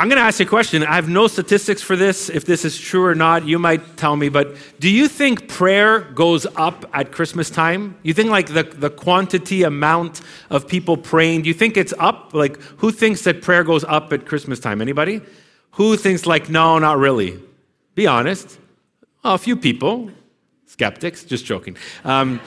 I'm going to ask you a question. I have no statistics for this. If this is true or not, you might tell me. But do you think prayer goes up at Christmas time? You think like the, the quantity, amount of people praying, do you think it's up? Like, who thinks that prayer goes up at Christmas time? Anybody? Who thinks like, no, not really? Be honest. Well, a few people. Skeptics. Just joking. Um,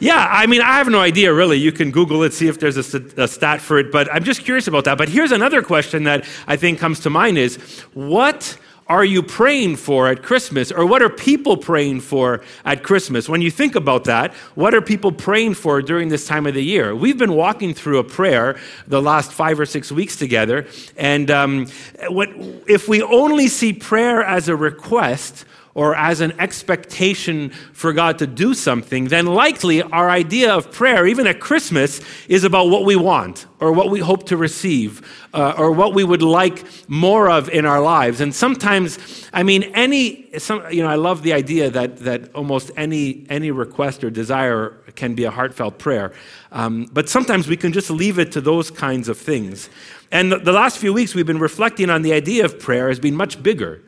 yeah, I mean, I have no idea really. You can Google it, see if there's a, stat for it, but I'm just curious about that. But here's another question that I think comes to mind is what are you praying for at Christmas? Or what are people praying for at Christmas? When you think about that, what are people praying for during this time of the year? We've been walking through a prayer the last five or six weeks together. And um, what, if we only see prayer as a request, or as an expectation for God to do something, then likely our idea of prayer, even at Christmas, is about what we want or what we hope to receive uh, or what we would like more of in our lives. And sometimes, I mean, any, some, you know, I love the idea that, that almost any, any request or desire can be a heartfelt prayer. Um, but sometimes we can just leave it to those kinds of things. And the, the last few weeks, we've been reflecting on the idea of prayer as being much bigger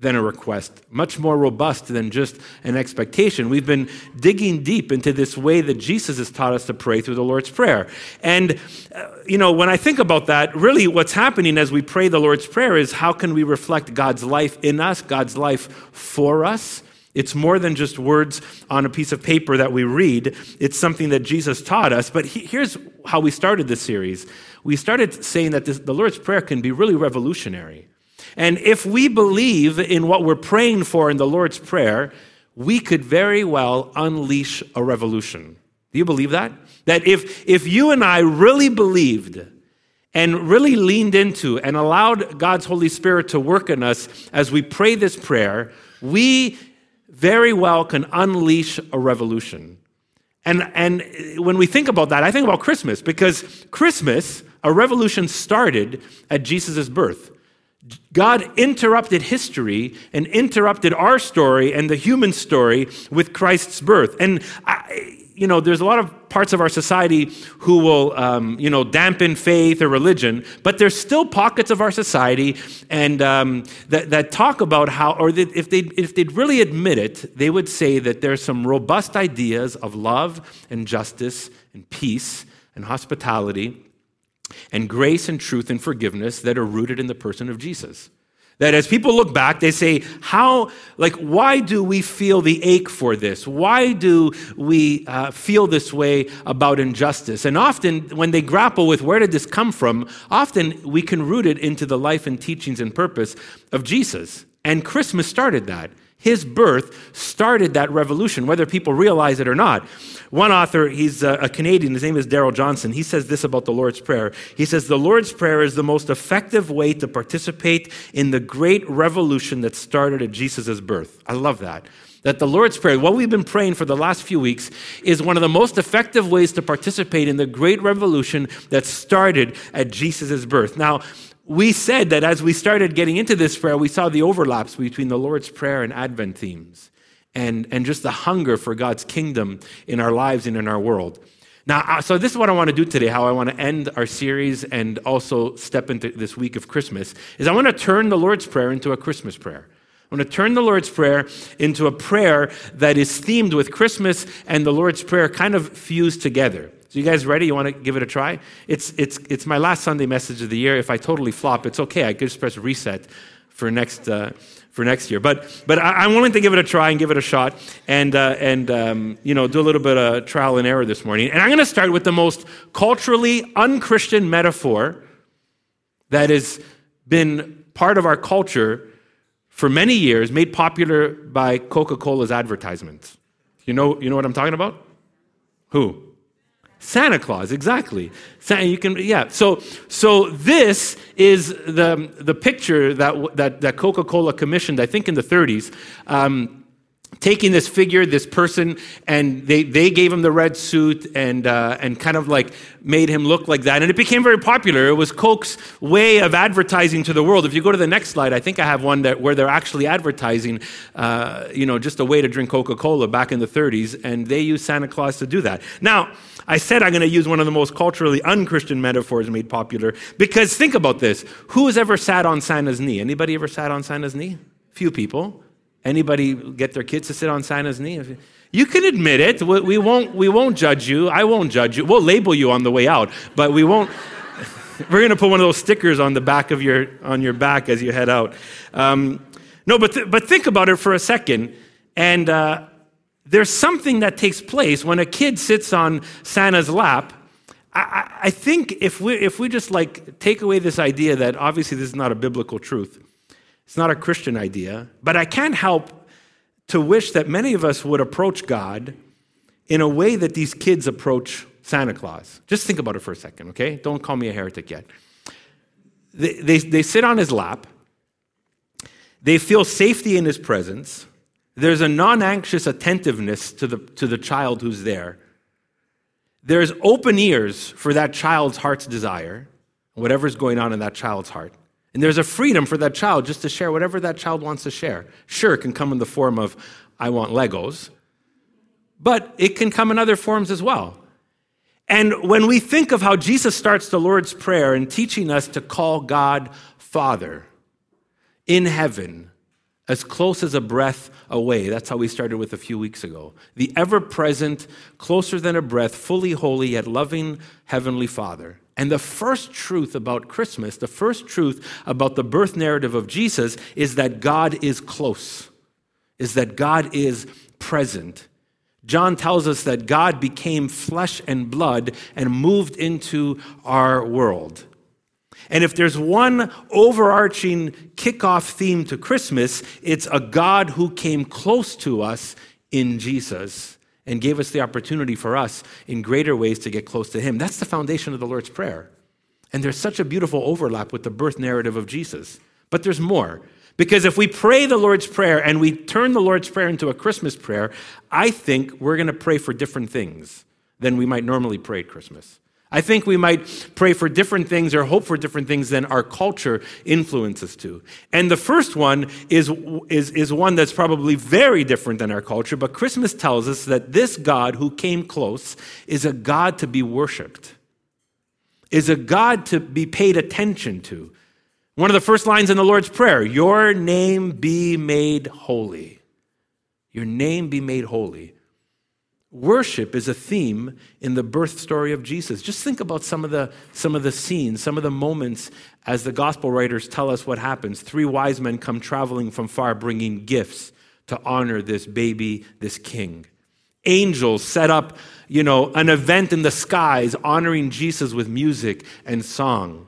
than a request, much more robust than just an expectation. We've been digging deep into this way that Jesus has taught us to pray through the Lord's Prayer. And, uh, you know, when I think about that, really what's happening as we pray the Lord's Prayer is how can we reflect God's life in us, God's life for us? It's more than just words on a piece of paper that we read. It's something that Jesus taught us. But he, here's how we started this series. We started saying that this, the Lord's Prayer can be really revolutionary. And if we believe in what we're praying for in the Lord's Prayer, we could very well unleash a revolution. Do you believe that? That if, if you and I really believed and really leaned into and allowed God's Holy Spirit to work in us as we pray this prayer, we very well can unleash a revolution. And, and when we think about that, I think about Christmas because Christmas, a revolution started at Jesus' birth. God interrupted history and interrupted our story and the human story with Christ's birth. And, I, you know, there's a lot of parts of our society who will, um, you know, dampen faith or religion, but there's still pockets of our society and um, that, that talk about how, or that if, they, if they'd really admit it, they would say that there's some robust ideas of love and justice and peace and hospitality and grace and truth and forgiveness that are rooted in the person of Jesus. That as people look back, they say, How, like, why do we feel the ache for this? Why do we uh, feel this way about injustice? And often, when they grapple with where did this come from, often we can root it into the life and teachings and purpose of Jesus. And Christmas started that. His birth started that revolution, whether people realize it or not. One author, he's a Canadian, his name is Darrell Johnson, he says this about the Lord's Prayer. He says, The Lord's Prayer is the most effective way to participate in the great revolution that started at Jesus' birth. I love that. That the Lord's Prayer, what we've been praying for the last few weeks, is one of the most effective ways to participate in the great revolution that started at Jesus' birth. Now, we said that as we started getting into this prayer, we saw the overlaps between the Lord's Prayer and Advent themes and, and just the hunger for God's kingdom in our lives and in our world. Now, uh, so this is what I want to do today, how I want to end our series and also step into this week of Christmas, is I want to turn the Lord's Prayer into a Christmas prayer. I want to turn the Lord's Prayer into a prayer that is themed with Christmas and the Lord's Prayer kind of fused together. So you guys ready? You want to give it a try? It's, it's, it's my last Sunday message of the year. If I totally flop, it's okay. I could just press reset for next, uh, for next year. But, but I, am willing to give it a try and give it a shot and, uh, and um, you know, do a little bit of trial and error this morning. And I'm going to start with the most culturally unchristian metaphor that has been part of our culture for many years, made popular by Coca-Cola's advertisements. You know, you know what I'm talking about? Who? Santa Claus, exactly. You can, yeah. So, so this is the, the picture that, that, that Coca Cola commissioned, I think in the 30s, um, taking this figure, this person, and they, they gave him the red suit and, uh, and kind of like made him look like that. And it became very popular. It was Coke's way of advertising to the world. If you go to the next slide, I think I have one that, where they're actually advertising, uh, you know, just a way to drink Coca Cola back in the 30s, and they used Santa Claus to do that. Now, I said I'm going to use one of the most culturally unchristian metaphors made popular because think about this. Who has ever sat on Santa's knee? Anybody ever sat on Santa's knee? Few people. Anybody get their kids to sit on Santa's knee? You can admit it. We won't, we won't judge you. I won't judge you. We'll label you on the way out, but we won't. We're going to put one of those stickers on the back of your, on your back as you head out. Um, no, but, th- but think about it for a second. And uh, there's something that takes place when a kid sits on Santa's lap. I, I think if we, if we just like take away this idea that obviously this is not a biblical truth, it's not a Christian idea, but I can't help to wish that many of us would approach God in a way that these kids approach Santa Claus. Just think about it for a second, okay? Don't call me a heretic yet. They, they, they sit on his lap, they feel safety in his presence. There's a non anxious attentiveness to the, to the child who's there. There's open ears for that child's heart's desire, whatever's going on in that child's heart. And there's a freedom for that child just to share whatever that child wants to share. Sure, it can come in the form of, I want Legos, but it can come in other forms as well. And when we think of how Jesus starts the Lord's Prayer in teaching us to call God Father in heaven, as close as a breath away. That's how we started with a few weeks ago. The ever present, closer than a breath, fully holy, yet loving Heavenly Father. And the first truth about Christmas, the first truth about the birth narrative of Jesus is that God is close, is that God is present. John tells us that God became flesh and blood and moved into our world. And if there's one overarching kickoff theme to Christmas, it's a God who came close to us in Jesus and gave us the opportunity for us in greater ways to get close to Him. That's the foundation of the Lord's Prayer. And there's such a beautiful overlap with the birth narrative of Jesus. But there's more. Because if we pray the Lord's Prayer and we turn the Lord's Prayer into a Christmas prayer, I think we're going to pray for different things than we might normally pray at Christmas. I think we might pray for different things or hope for different things than our culture influences to. And the first one is, is, is one that's probably very different than our culture, but Christmas tells us that this God who came close is a God to be worshiped, is a God to be paid attention to. One of the first lines in the Lord's Prayer Your name be made holy. Your name be made holy. Worship is a theme in the birth story of Jesus. Just think about some of the some of the scenes, some of the moments as the gospel writers tell us what happens. Three wise men come traveling from far bringing gifts to honor this baby, this king. Angels set up, you know, an event in the skies honoring Jesus with music and song.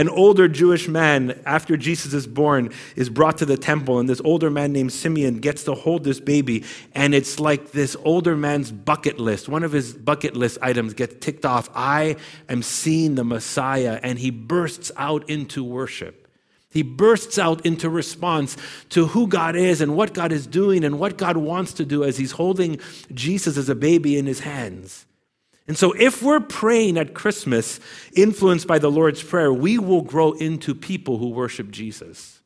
An older Jewish man, after Jesus is born, is brought to the temple, and this older man named Simeon gets to hold this baby. And it's like this older man's bucket list. One of his bucket list items gets ticked off I am seeing the Messiah. And he bursts out into worship. He bursts out into response to who God is and what God is doing and what God wants to do as he's holding Jesus as a baby in his hands. And so, if we're praying at Christmas, influenced by the Lord's Prayer, we will grow into people who worship Jesus.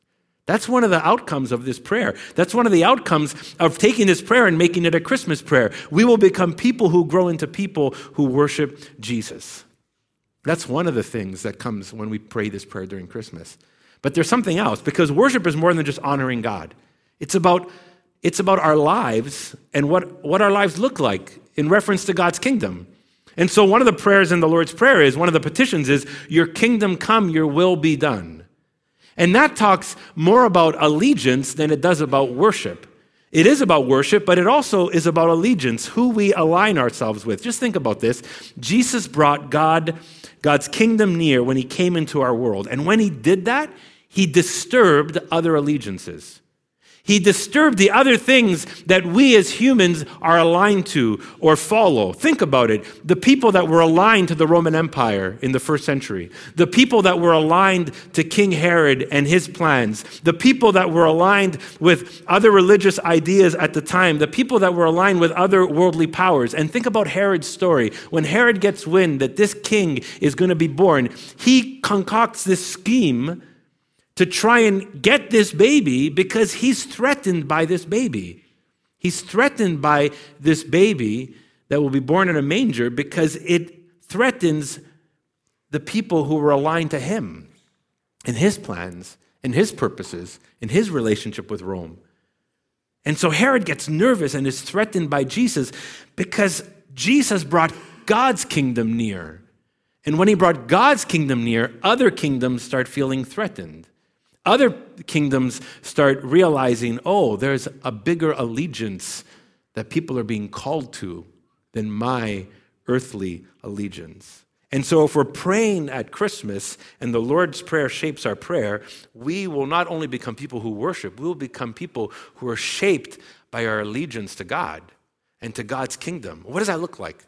That's one of the outcomes of this prayer. That's one of the outcomes of taking this prayer and making it a Christmas prayer. We will become people who grow into people who worship Jesus. That's one of the things that comes when we pray this prayer during Christmas. But there's something else because worship is more than just honoring God. It's about it's about our lives and what, what our lives look like in reference to God's kingdom. And so, one of the prayers in the Lord's Prayer is one of the petitions is, Your kingdom come, your will be done. And that talks more about allegiance than it does about worship. It is about worship, but it also is about allegiance, who we align ourselves with. Just think about this. Jesus brought God, God's kingdom near when he came into our world. And when he did that, he disturbed other allegiances. He disturbed the other things that we as humans are aligned to or follow. Think about it. The people that were aligned to the Roman Empire in the first century, the people that were aligned to King Herod and his plans, the people that were aligned with other religious ideas at the time, the people that were aligned with other worldly powers. And think about Herod's story. When Herod gets wind that this king is going to be born, he concocts this scheme to try and get this baby because he's threatened by this baby. He's threatened by this baby that will be born in a manger because it threatens the people who were aligned to him and his plans and his purposes and his relationship with Rome. And so Herod gets nervous and is threatened by Jesus because Jesus brought God's kingdom near. And when he brought God's kingdom near, other kingdoms start feeling threatened. Other kingdoms start realizing, oh, there's a bigger allegiance that people are being called to than my earthly allegiance. And so, if we're praying at Christmas and the Lord's Prayer shapes our prayer, we will not only become people who worship, we will become people who are shaped by our allegiance to God and to God's kingdom. What does that look like?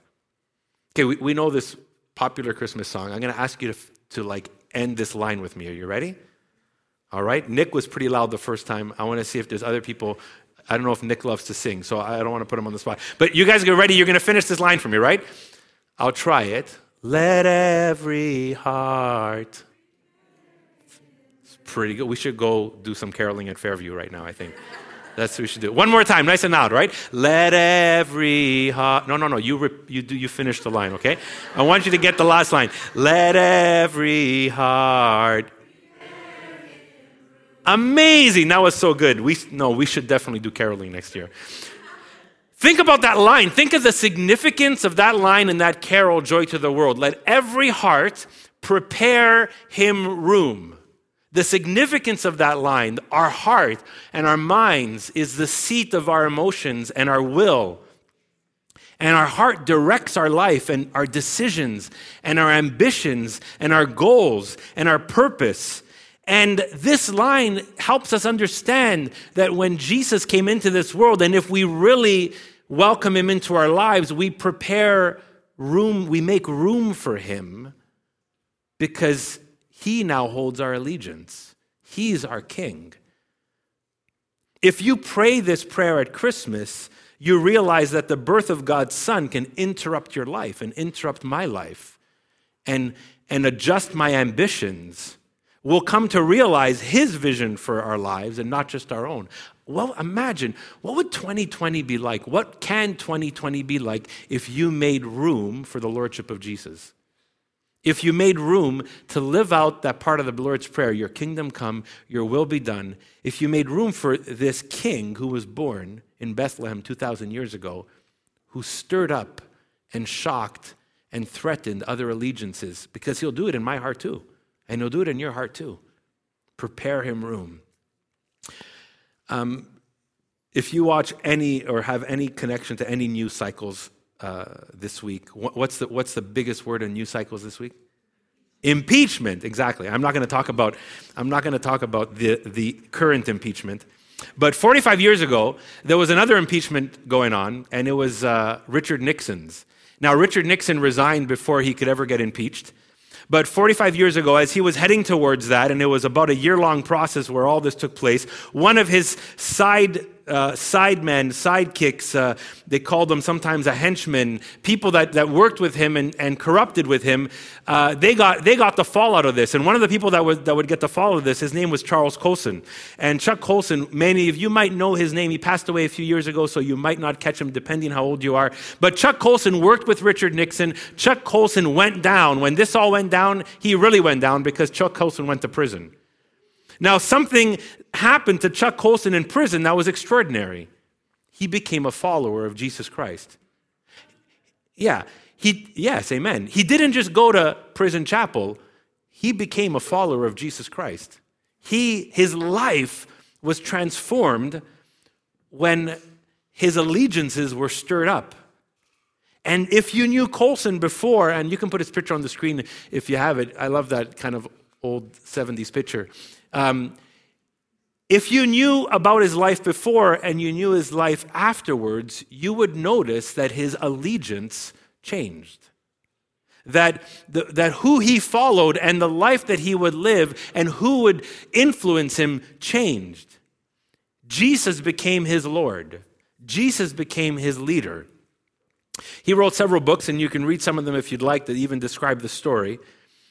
Okay, we, we know this popular Christmas song. I'm going to ask you to, to like end this line with me. Are you ready? All right? Nick was pretty loud the first time. I want to see if there's other people. I don't know if Nick loves to sing, so I don't want to put him on the spot. But you guys get ready. You're going to finish this line for me, right? I'll try it. Let every heart. It's pretty good. We should go do some caroling at Fairview right now, I think. That's what we should do. One more time, nice and loud, right? Let every heart. No, no, no. You you do. You finish the line, okay? I want you to get the last line. Let every heart Amazing. That was so good. We, no, we should definitely do caroling next year. Think about that line. Think of the significance of that line in that carol, Joy to the World. Let every heart prepare him room. The significance of that line, our heart and our minds, is the seat of our emotions and our will. And our heart directs our life and our decisions and our ambitions and our goals and our purpose. And this line helps us understand that when Jesus came into this world, and if we really welcome him into our lives, we prepare room, we make room for him because he now holds our allegiance. He's our king. If you pray this prayer at Christmas, you realize that the birth of God's Son can interrupt your life and interrupt my life and, and adjust my ambitions we'll come to realize his vision for our lives and not just our own. Well, imagine what would 2020 be like? What can 2020 be like if you made room for the Lordship of Jesus? If you made room to live out that part of the Lord's Prayer, your kingdom come, your will be done, if you made room for this king who was born in Bethlehem 2,000 years ago, who stirred up and shocked and threatened other allegiances, because he'll do it in my heart too. And he'll do it in your heart too. Prepare him room. Um, if you watch any or have any connection to any news cycles uh, this week, what's the, what's the biggest word in news cycles this week? Impeachment, exactly. I'm not going to talk about I'm not going to talk about the, the current impeachment. But 45 years ago, there was another impeachment going on, and it was uh, Richard Nixon's. Now, Richard Nixon resigned before he could ever get impeached. But 45 years ago, as he was heading towards that, and it was about a year long process where all this took place, one of his side uh, sidemen, sidekicks, uh, they called them sometimes a henchman, people that, that worked with him and, and corrupted with him, uh, they, got, they got the fallout of this. And one of the people that would, that would get the fallout of this, his name was Charles Colson. And Chuck Colson, many of you might know his name. He passed away a few years ago, so you might not catch him depending how old you are. But Chuck Colson worked with Richard Nixon. Chuck Colson went down. When this all went down, he really went down because Chuck Colson went to prison. Now, something happened to Chuck Colson in prison that was extraordinary. He became a follower of Jesus Christ. Yeah, he, yes, amen. He didn't just go to prison chapel, he became a follower of Jesus Christ. He, his life was transformed when his allegiances were stirred up. And if you knew Colson before, and you can put his picture on the screen if you have it, I love that kind of old 70s picture. Um, If you knew about his life before and you knew his life afterwards, you would notice that his allegiance changed. That, the, that who he followed and the life that he would live and who would influence him changed. Jesus became his Lord, Jesus became his leader. He wrote several books, and you can read some of them if you'd like, that even describe the story.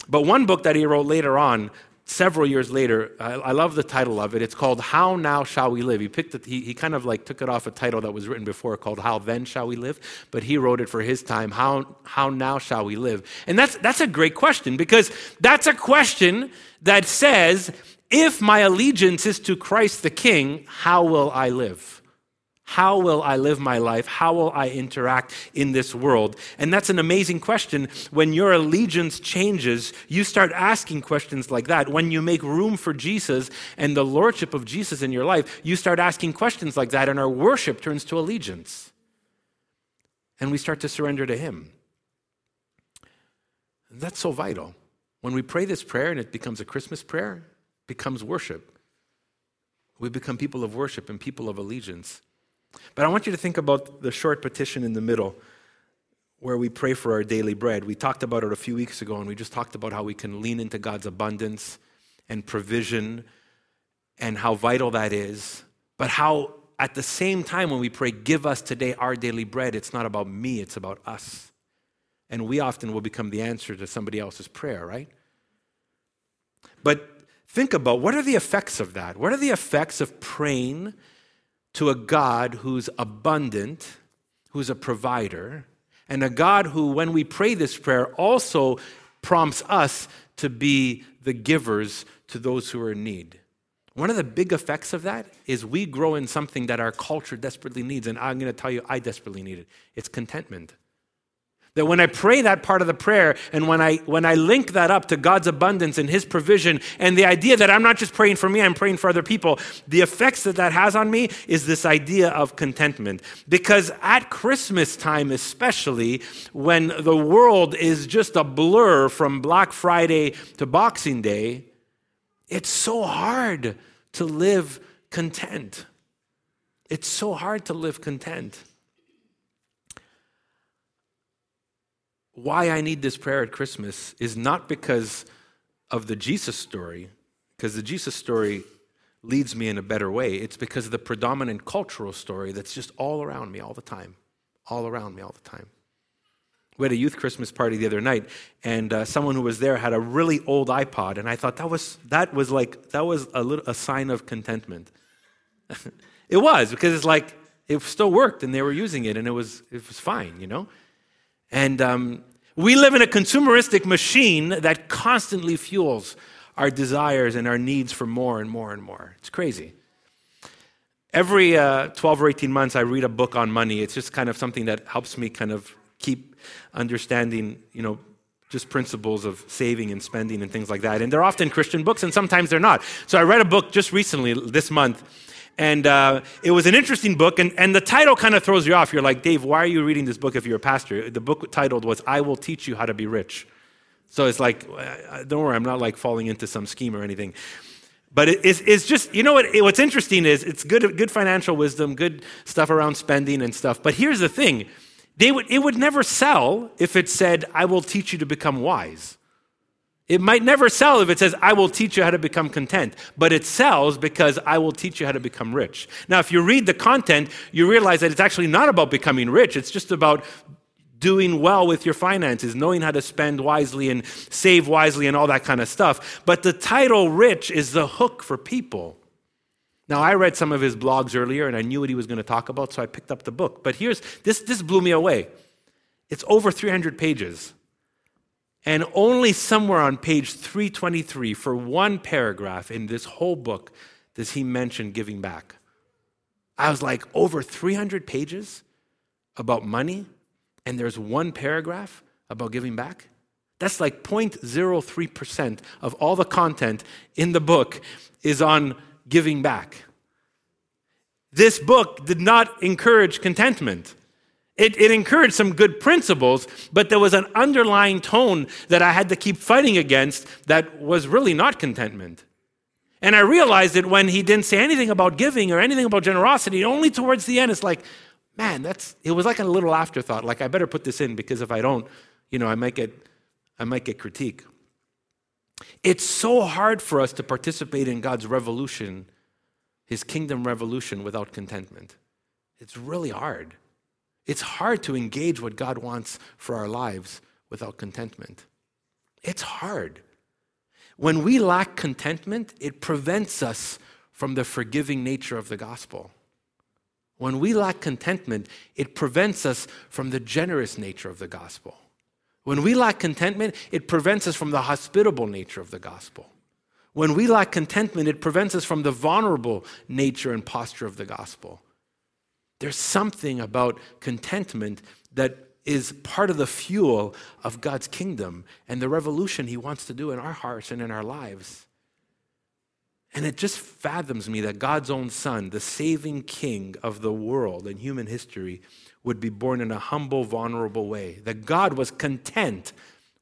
But one book that he wrote later on several years later, I, I, love the title of it. It's called How Now Shall We Live. He picked it, he, he kind of like took it off a title that was written before called How Then Shall We Live, but he wrote it for his time, How, How Now Shall We Live? And that's, that's a great question because that's a question that says, if my allegiance is to Christ the King, how will I live? How will I live my life? How will I interact in this world? And that's an amazing question. When your allegiance changes, you start asking questions like that. When you make room for Jesus and the lordship of Jesus in your life, you start asking questions like that, and our worship turns to allegiance. And we start to surrender to Him. And that's so vital. When we pray this prayer and it becomes a Christmas prayer, becomes worship. We become people of worship and people of allegiance. But I want you to think about the short petition in the middle where we pray for our daily bread. We talked about it a few weeks ago, and we just talked about how we can lean into God's abundance and provision and how vital that is. But how, at the same time, when we pray, Give us today our daily bread, it's not about me, it's about us. And we often will become the answer to somebody else's prayer, right? But think about what are the effects of that? What are the effects of praying? To a God who's abundant, who's a provider, and a God who, when we pray this prayer, also prompts us to be the givers to those who are in need. One of the big effects of that is we grow in something that our culture desperately needs, and I'm going to tell you, I desperately need it. It's contentment. That when I pray that part of the prayer and when I, when I link that up to God's abundance and His provision and the idea that I'm not just praying for me, I'm praying for other people, the effects that that has on me is this idea of contentment. Because at Christmas time, especially when the world is just a blur from Black Friday to Boxing Day, it's so hard to live content. It's so hard to live content. Why I need this prayer at Christmas is not because of the Jesus story, because the Jesus story leads me in a better way. It's because of the predominant cultural story that's just all around me all the time, all around me all the time. We had a youth Christmas party the other night, and uh, someone who was there had a really old iPod, and I thought that was that was like that was a little a sign of contentment. it was because it's like it still worked, and they were using it, and it was it was fine, you know. And um, we live in a consumeristic machine that constantly fuels our desires and our needs for more and more and more. It's crazy. Every uh, 12 or 18 months, I read a book on money. It's just kind of something that helps me kind of keep understanding, you know, just principles of saving and spending and things like that. And they're often Christian books, and sometimes they're not. So I read a book just recently, this month, and uh, it was an interesting book, and, and the title kind of throws you off. You're like, Dave, why are you reading this book if you're a pastor? The book titled was I Will Teach You How to Be Rich. So it's like, uh, don't worry, I'm not like falling into some scheme or anything. But it, it's, it's, just, you know what, it, what's interesting is it's good, good financial wisdom, good stuff around spending and stuff. But here's the thing they would, it would never sell if it said, I will teach you to become wise. It might never sell if it says, I will teach you how to become content, but it sells because I will teach you how to become rich. Now, if you read the content, you realize that it's actually not about becoming rich, it's just about doing well with your finances, knowing how to spend wisely and save wisely and all that kind of stuff. But the title rich is the hook for people. Now, I read some of his blogs earlier and I knew what he was going to talk about, so I picked up the book. But here's this, this blew me away. It's over 300 pages. And only somewhere on page 323, for one paragraph in this whole book, does he mention giving back. I was like, over 300 pages about money, and there's one paragraph about giving back? That's like 0.03% of all the content in the book is on giving back. This book did not encourage contentment. It, it, encouraged some good principles, but there was an underlying tone that I had to keep fighting against that was really not contentment. And I realized it when he didn't say anything about giving or anything about generosity. Only towards the end, it's like, man, that's it was like a little afterthought. Like I better put this in because if I don't, you know, I might get I might get critique. It's so hard for us to participate in God's revolution, his kingdom revolution without contentment. It's really hard. It's hard to engage what God wants for our lives without contentment. It's hard. When we lack contentment, it prevents us from the forgiving nature of the gospel. When we lack contentment, it prevents us from the generous nature of the gospel. When we lack contentment, it prevents us from the hospitable nature of the gospel. When we lack contentment, it prevents us from the vulnerable nature and posture of the gospel. There's something about contentment that is part of the fuel of God's kingdom and the revolution He wants to do in our hearts and in our lives. And it just fathoms me that God's own Son, the saving King of the world and human history, would be born in a humble, vulnerable way. That God was content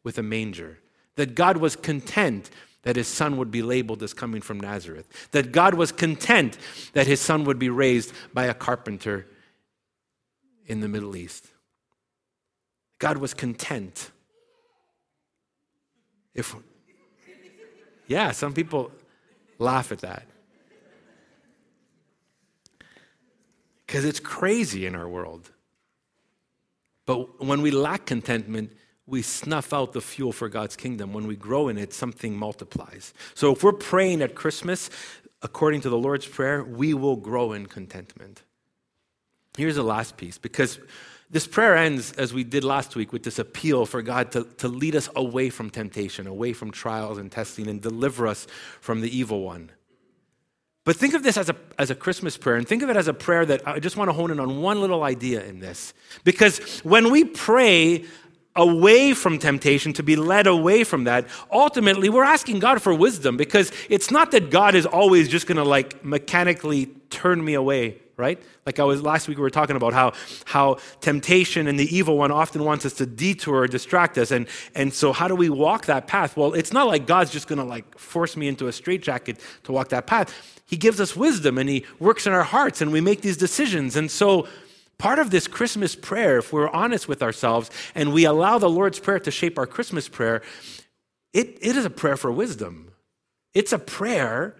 with a manger. That God was content that his son would be labeled as coming from Nazareth. That God was content that his son would be raised by a carpenter in the Middle East. God was content. If Yeah, some people laugh at that. Because it's crazy in our world. But when we lack contentment, we snuff out the fuel for God's kingdom. When we grow in it, something multiplies. So if we're praying at Christmas, according to the Lord's Prayer, we will grow in contentment. Here's the last piece because this prayer ends, as we did last week, with this appeal for God to, to lead us away from temptation, away from trials and testing, and deliver us from the evil one. But think of this as a, as a Christmas prayer, and think of it as a prayer that I just want to hone in on one little idea in this. Because when we pray away from temptation, to be led away from that, ultimately we're asking God for wisdom because it's not that God is always just going to like mechanically turn me away, right? Like I was last week we were talking about how how temptation and the evil one often wants us to detour or distract us. And and so how do we walk that path? Well, it's not like God's just going to like force me into a straitjacket to walk that path. He gives us wisdom and he works in our hearts and we make these decisions. And so Part of this Christmas prayer, if we're honest with ourselves and we allow the Lord's Prayer to shape our Christmas prayer, it, it is a prayer for wisdom. It's a prayer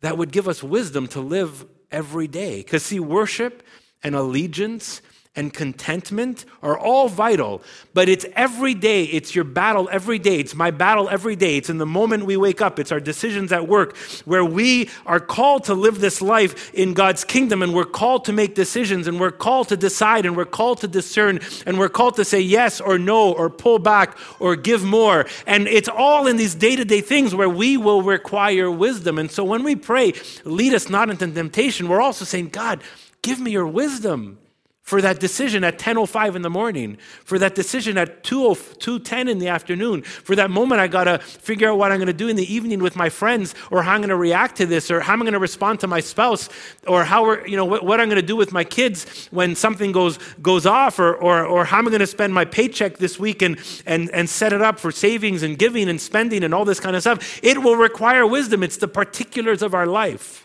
that would give us wisdom to live every day. Because, see, worship and allegiance and contentment are all vital, but it's every day. It's your battle every day. It's my battle every day. It's in the moment we wake up. It's our decisions at work where we are called to live this life in God's kingdom and we're called to make decisions and we're called to decide and we're called to discern and we're called to say yes or no or pull back or give more. And it's all in these day to day things where we will require wisdom. And so when we pray, lead us not into temptation, we're also saying, God, give me your wisdom for that decision at 10.05 in the morning, for that decision at 2.10 in the afternoon, for that moment I got to figure out what I'm to do in the evening with my friends, or how I'm to react to this, or how I'm to respond to my spouse, or how you know, what, what I'm to do with my kids when something goes, goes off, or, or, or how I'm to spend my paycheck this week and, and, and set it up for savings and giving and spending and all this kind of stuff. It will require wisdom. It's the particulars of our life.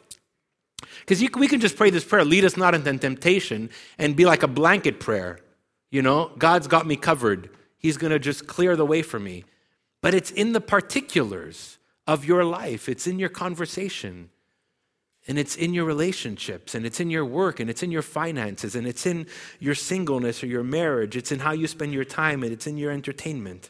Because we can just pray this prayer, lead us not into temptation, and be like a blanket prayer. You know, God's got me covered. He's going to just clear the way for me. But it's in the particulars of your life, it's in your conversation, and it's in your relationships, and it's in your work, and it's in your finances, and it's in your singleness or your marriage. It's in how you spend your time, and it's in your entertainment.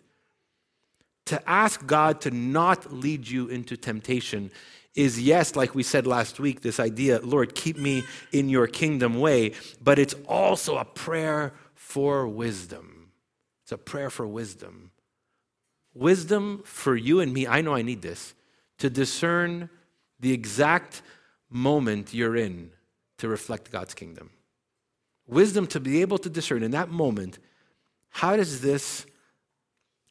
To ask God to not lead you into temptation is yes, like we said last week, this idea, Lord, keep me in your kingdom way, but it's also a prayer for wisdom. It's a prayer for wisdom. Wisdom for you and me, I know I need this, to discern the exact moment you're in to reflect God's kingdom. Wisdom to be able to discern in that moment how does this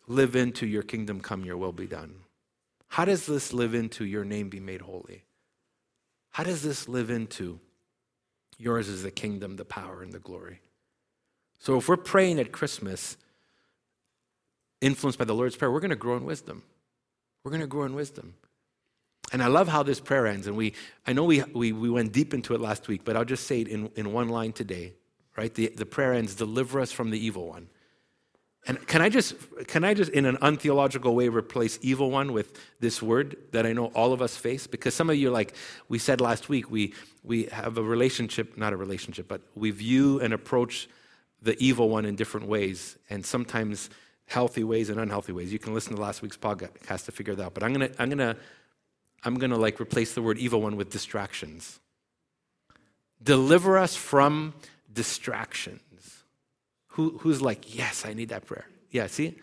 live into your kingdom come, your will be done? How does this live into your name be made holy? How does this live into yours is the kingdom, the power, and the glory? So if we're praying at Christmas, influenced by the Lord's Prayer, we're going to grow in wisdom. We're going to grow in wisdom. And I love how this prayer ends. And we, I know we, we, we went deep into it last week, but I'll just say it in, in one line today, right? The, the prayer ends, deliver us from the evil one. And can I just, can I just, in an untheological way, replace evil one with this word that I know all of us face? Because some of you, like we said last week, we, we have a relationship, not a relationship, but we view and approach the evil one in different ways, and sometimes healthy ways and unhealthy ways. You can listen to last week's podcast to figure that out. But I'm gonna, I'm gonna, I'm gonna like replace the word evil one with distractions. Deliver us from distractions. Who, who's like, yes, I need that prayer? Yeah, see?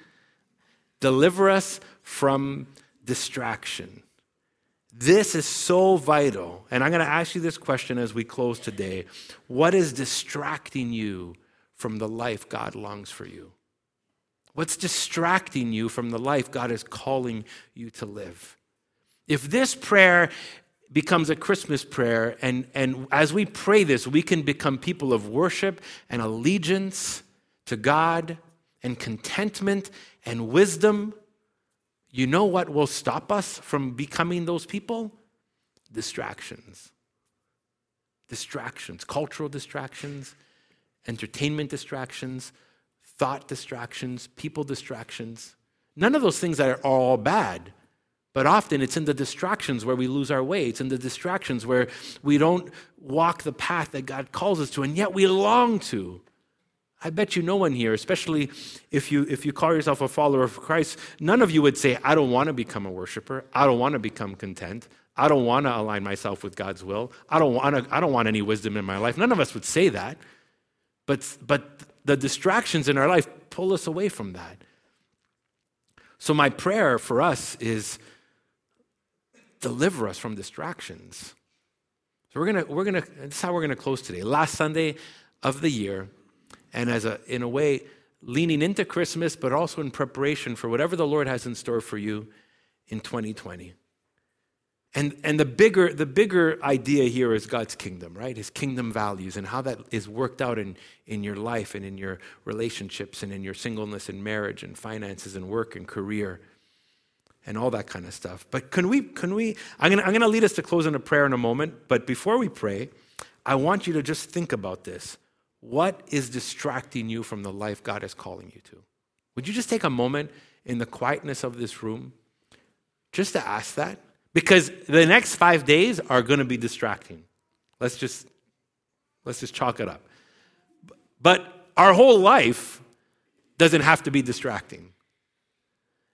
Deliver us from distraction. This is so vital. And I'm going to ask you this question as we close today What is distracting you from the life God longs for you? What's distracting you from the life God is calling you to live? If this prayer becomes a Christmas prayer, and, and as we pray this, we can become people of worship and allegiance to God and contentment and wisdom, you know what will stop us from becoming those people? Distractions. Distractions, cultural distractions, entertainment distractions, thought distractions, people distractions. None of those things that are all bad. But often it's in the distractions where we lose our way. It's in the distractions where we don't walk the path that God calls us to, and yet we long to. I bet you no one here, especially if you, if you call yourself a follower of Christ, none of you would say, I don't want to become a worshiper. I don't want to become content. I don't want to align myself with God's will. I don't want, to, I don't want any wisdom in my life. None of us would say that. But, but the distractions in our life pull us away from that. So, my prayer for us is deliver us from distractions. So, we're going to, we're going to, this is how we're going to close today. Last Sunday of the year, and as a, in a way, leaning into Christmas, but also in preparation for whatever the Lord has in store for you in 2020. And, and the, bigger, the bigger idea here is God's kingdom, right? His kingdom values and how that is worked out in, in your life and in your relationships and in your singleness and marriage and finances and work and career and all that kind of stuff. But can we, can we, I'm gonna, I'm gonna lead us to close in a prayer in a moment, but before we pray, I want you to just think about this. What is distracting you from the life God is calling you to? Would you just take a moment in the quietness of this room just to ask that? Because the next five days are going to be distracting. Let's just let's just chalk it up. But our whole life doesn't have to be distracting.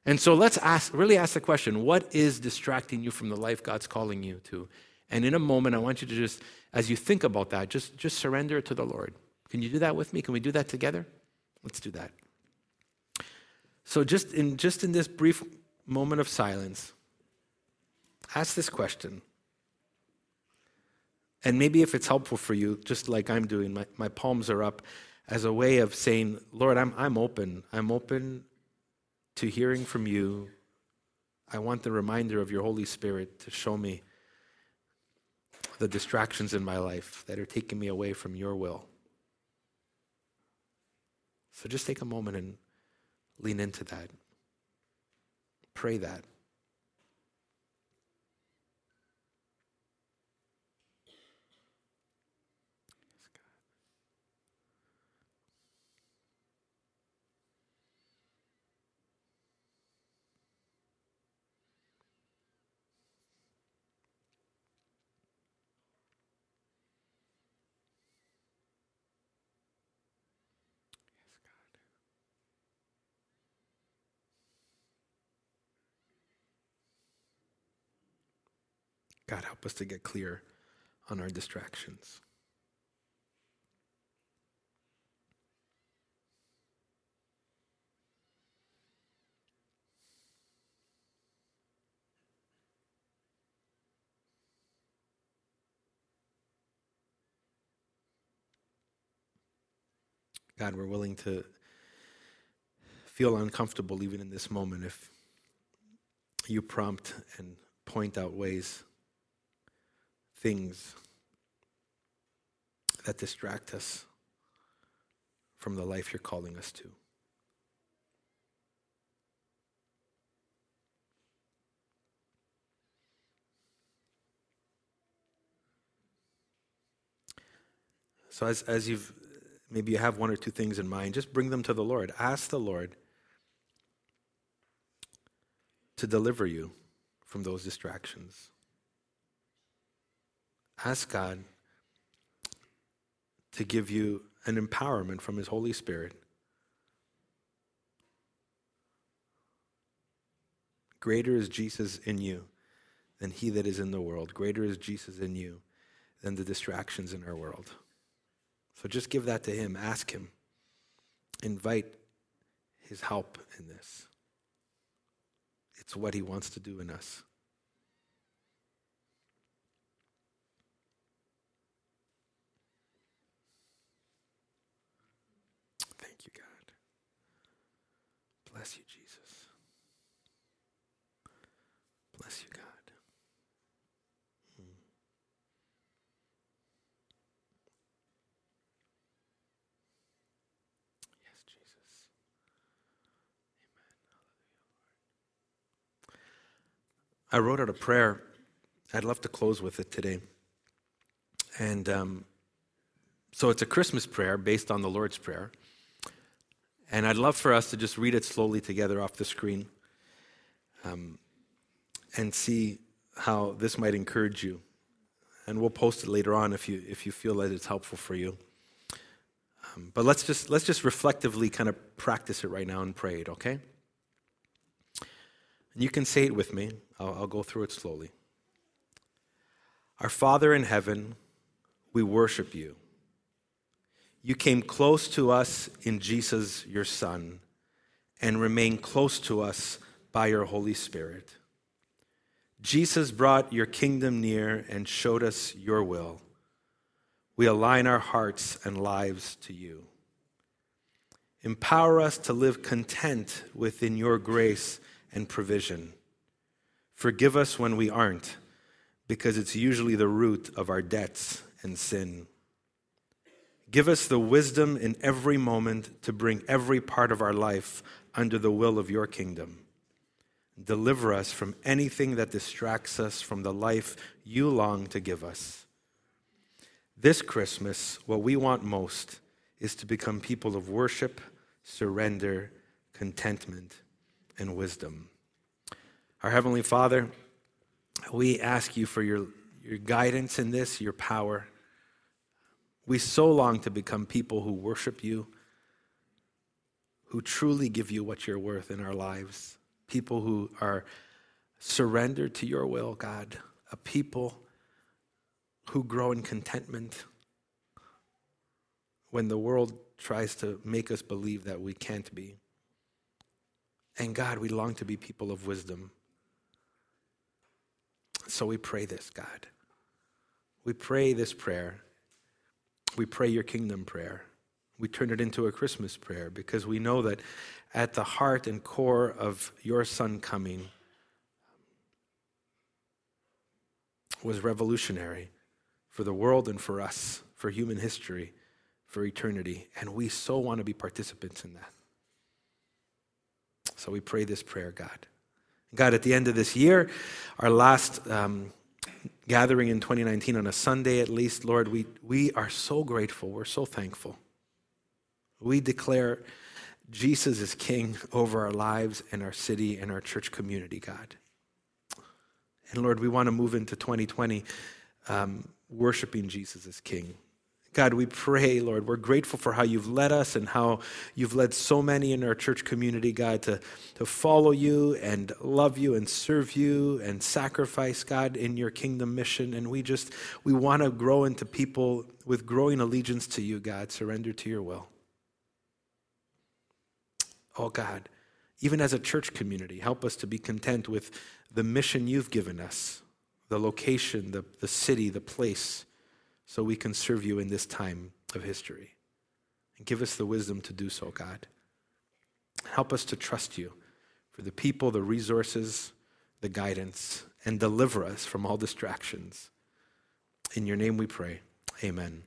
And so let's ask, really ask the question what is distracting you from the life God's calling you to? And in a moment, I want you to just, as you think about that, just, just surrender it to the Lord. Can you do that with me? Can we do that together? Let's do that. So just in just in this brief moment of silence, ask this question. And maybe if it's helpful for you, just like I'm doing, my, my palms are up as a way of saying, Lord, I'm, I'm open. I'm open to hearing from you. I want the reminder of your Holy Spirit to show me the distractions in my life that are taking me away from your will. So just take a moment and lean into that. Pray that. God, help us to get clear on our distractions. God, we're willing to feel uncomfortable even in this moment if you prompt and point out ways things that distract us from the life you're calling us to. So, as, as you've maybe you have one or two things in mind, just bring them to the Lord. Ask the Lord to deliver you from those distractions. Ask God to give you an empowerment from His Holy Spirit. Greater is Jesus in you than he that is in the world. Greater is Jesus in you than the distractions in our world. So just give that to him. Ask him. Invite his help in this. It's what he wants to do in us. Thank you, God. Bless you, Jesus. Bless you, God. Yes, Jesus. Amen. Hallelujah, Lord. I wrote out a prayer. I'd love to close with it today. And um, so it's a Christmas prayer based on the Lord's Prayer. And I'd love for us to just read it slowly together off the screen um, and see how this might encourage you. And we'll post it later on if you, if you feel that it's helpful for you. Um, but let's just, let's just reflectively kind of practice it right now and pray it, okay? And you can say it with me. I'll, I'll go through it slowly. Our Father in heaven, we worship you. You came close to us in Jesus, your Son, and remain close to us by your Holy Spirit. Jesus brought your kingdom near and showed us your will. We align our hearts and lives to you. Empower us to live content within your grace and provision. Forgive us when we aren't, because it's usually the root of our debts and sin. Give us the wisdom in every moment to bring every part of our life under the will of your kingdom. Deliver us from anything that distracts us from the life you long to give us. This Christmas, what we want most is to become people of worship, surrender, contentment, and wisdom. Our Heavenly Father, we ask you for your, your guidance in this, your power. We so long to become people who worship you, who truly give you what you're worth in our lives, people who are surrendered to your will, God, a people who grow in contentment when the world tries to make us believe that we can't be. And God, we long to be people of wisdom. So we pray this, God. We pray this prayer. We pray your kingdom prayer. We turn it into a Christmas prayer because we know that at the heart and core of your son coming was revolutionary for the world and for us, for human history, for eternity. And we so want to be participants in that. So we pray this prayer, God. God, at the end of this year, our last um, gathering in 2019 on a Sunday at least, Lord, we, we are so grateful. We're so thankful. We declare Jesus is King over our lives and our city and our church community, God. And Lord, we want to move into 2020 um, worshiping Jesus as King. God, we pray, Lord, we're grateful for how you've led us and how you've led so many in our church community, God, to, to follow you and love you and serve you and sacrifice, God, in your kingdom mission. And we just, we want to grow into people with growing allegiance to you, God, surrender to your will. Oh, God, even as a church community, help us to be content with the mission you've given us, the location, the, the city, the place so we can serve you in this time of history. And give us the wisdom to do so, God. Help us to trust you for the people, the resources, the guidance, and deliver us from all distractions. In your name we pray. Amen.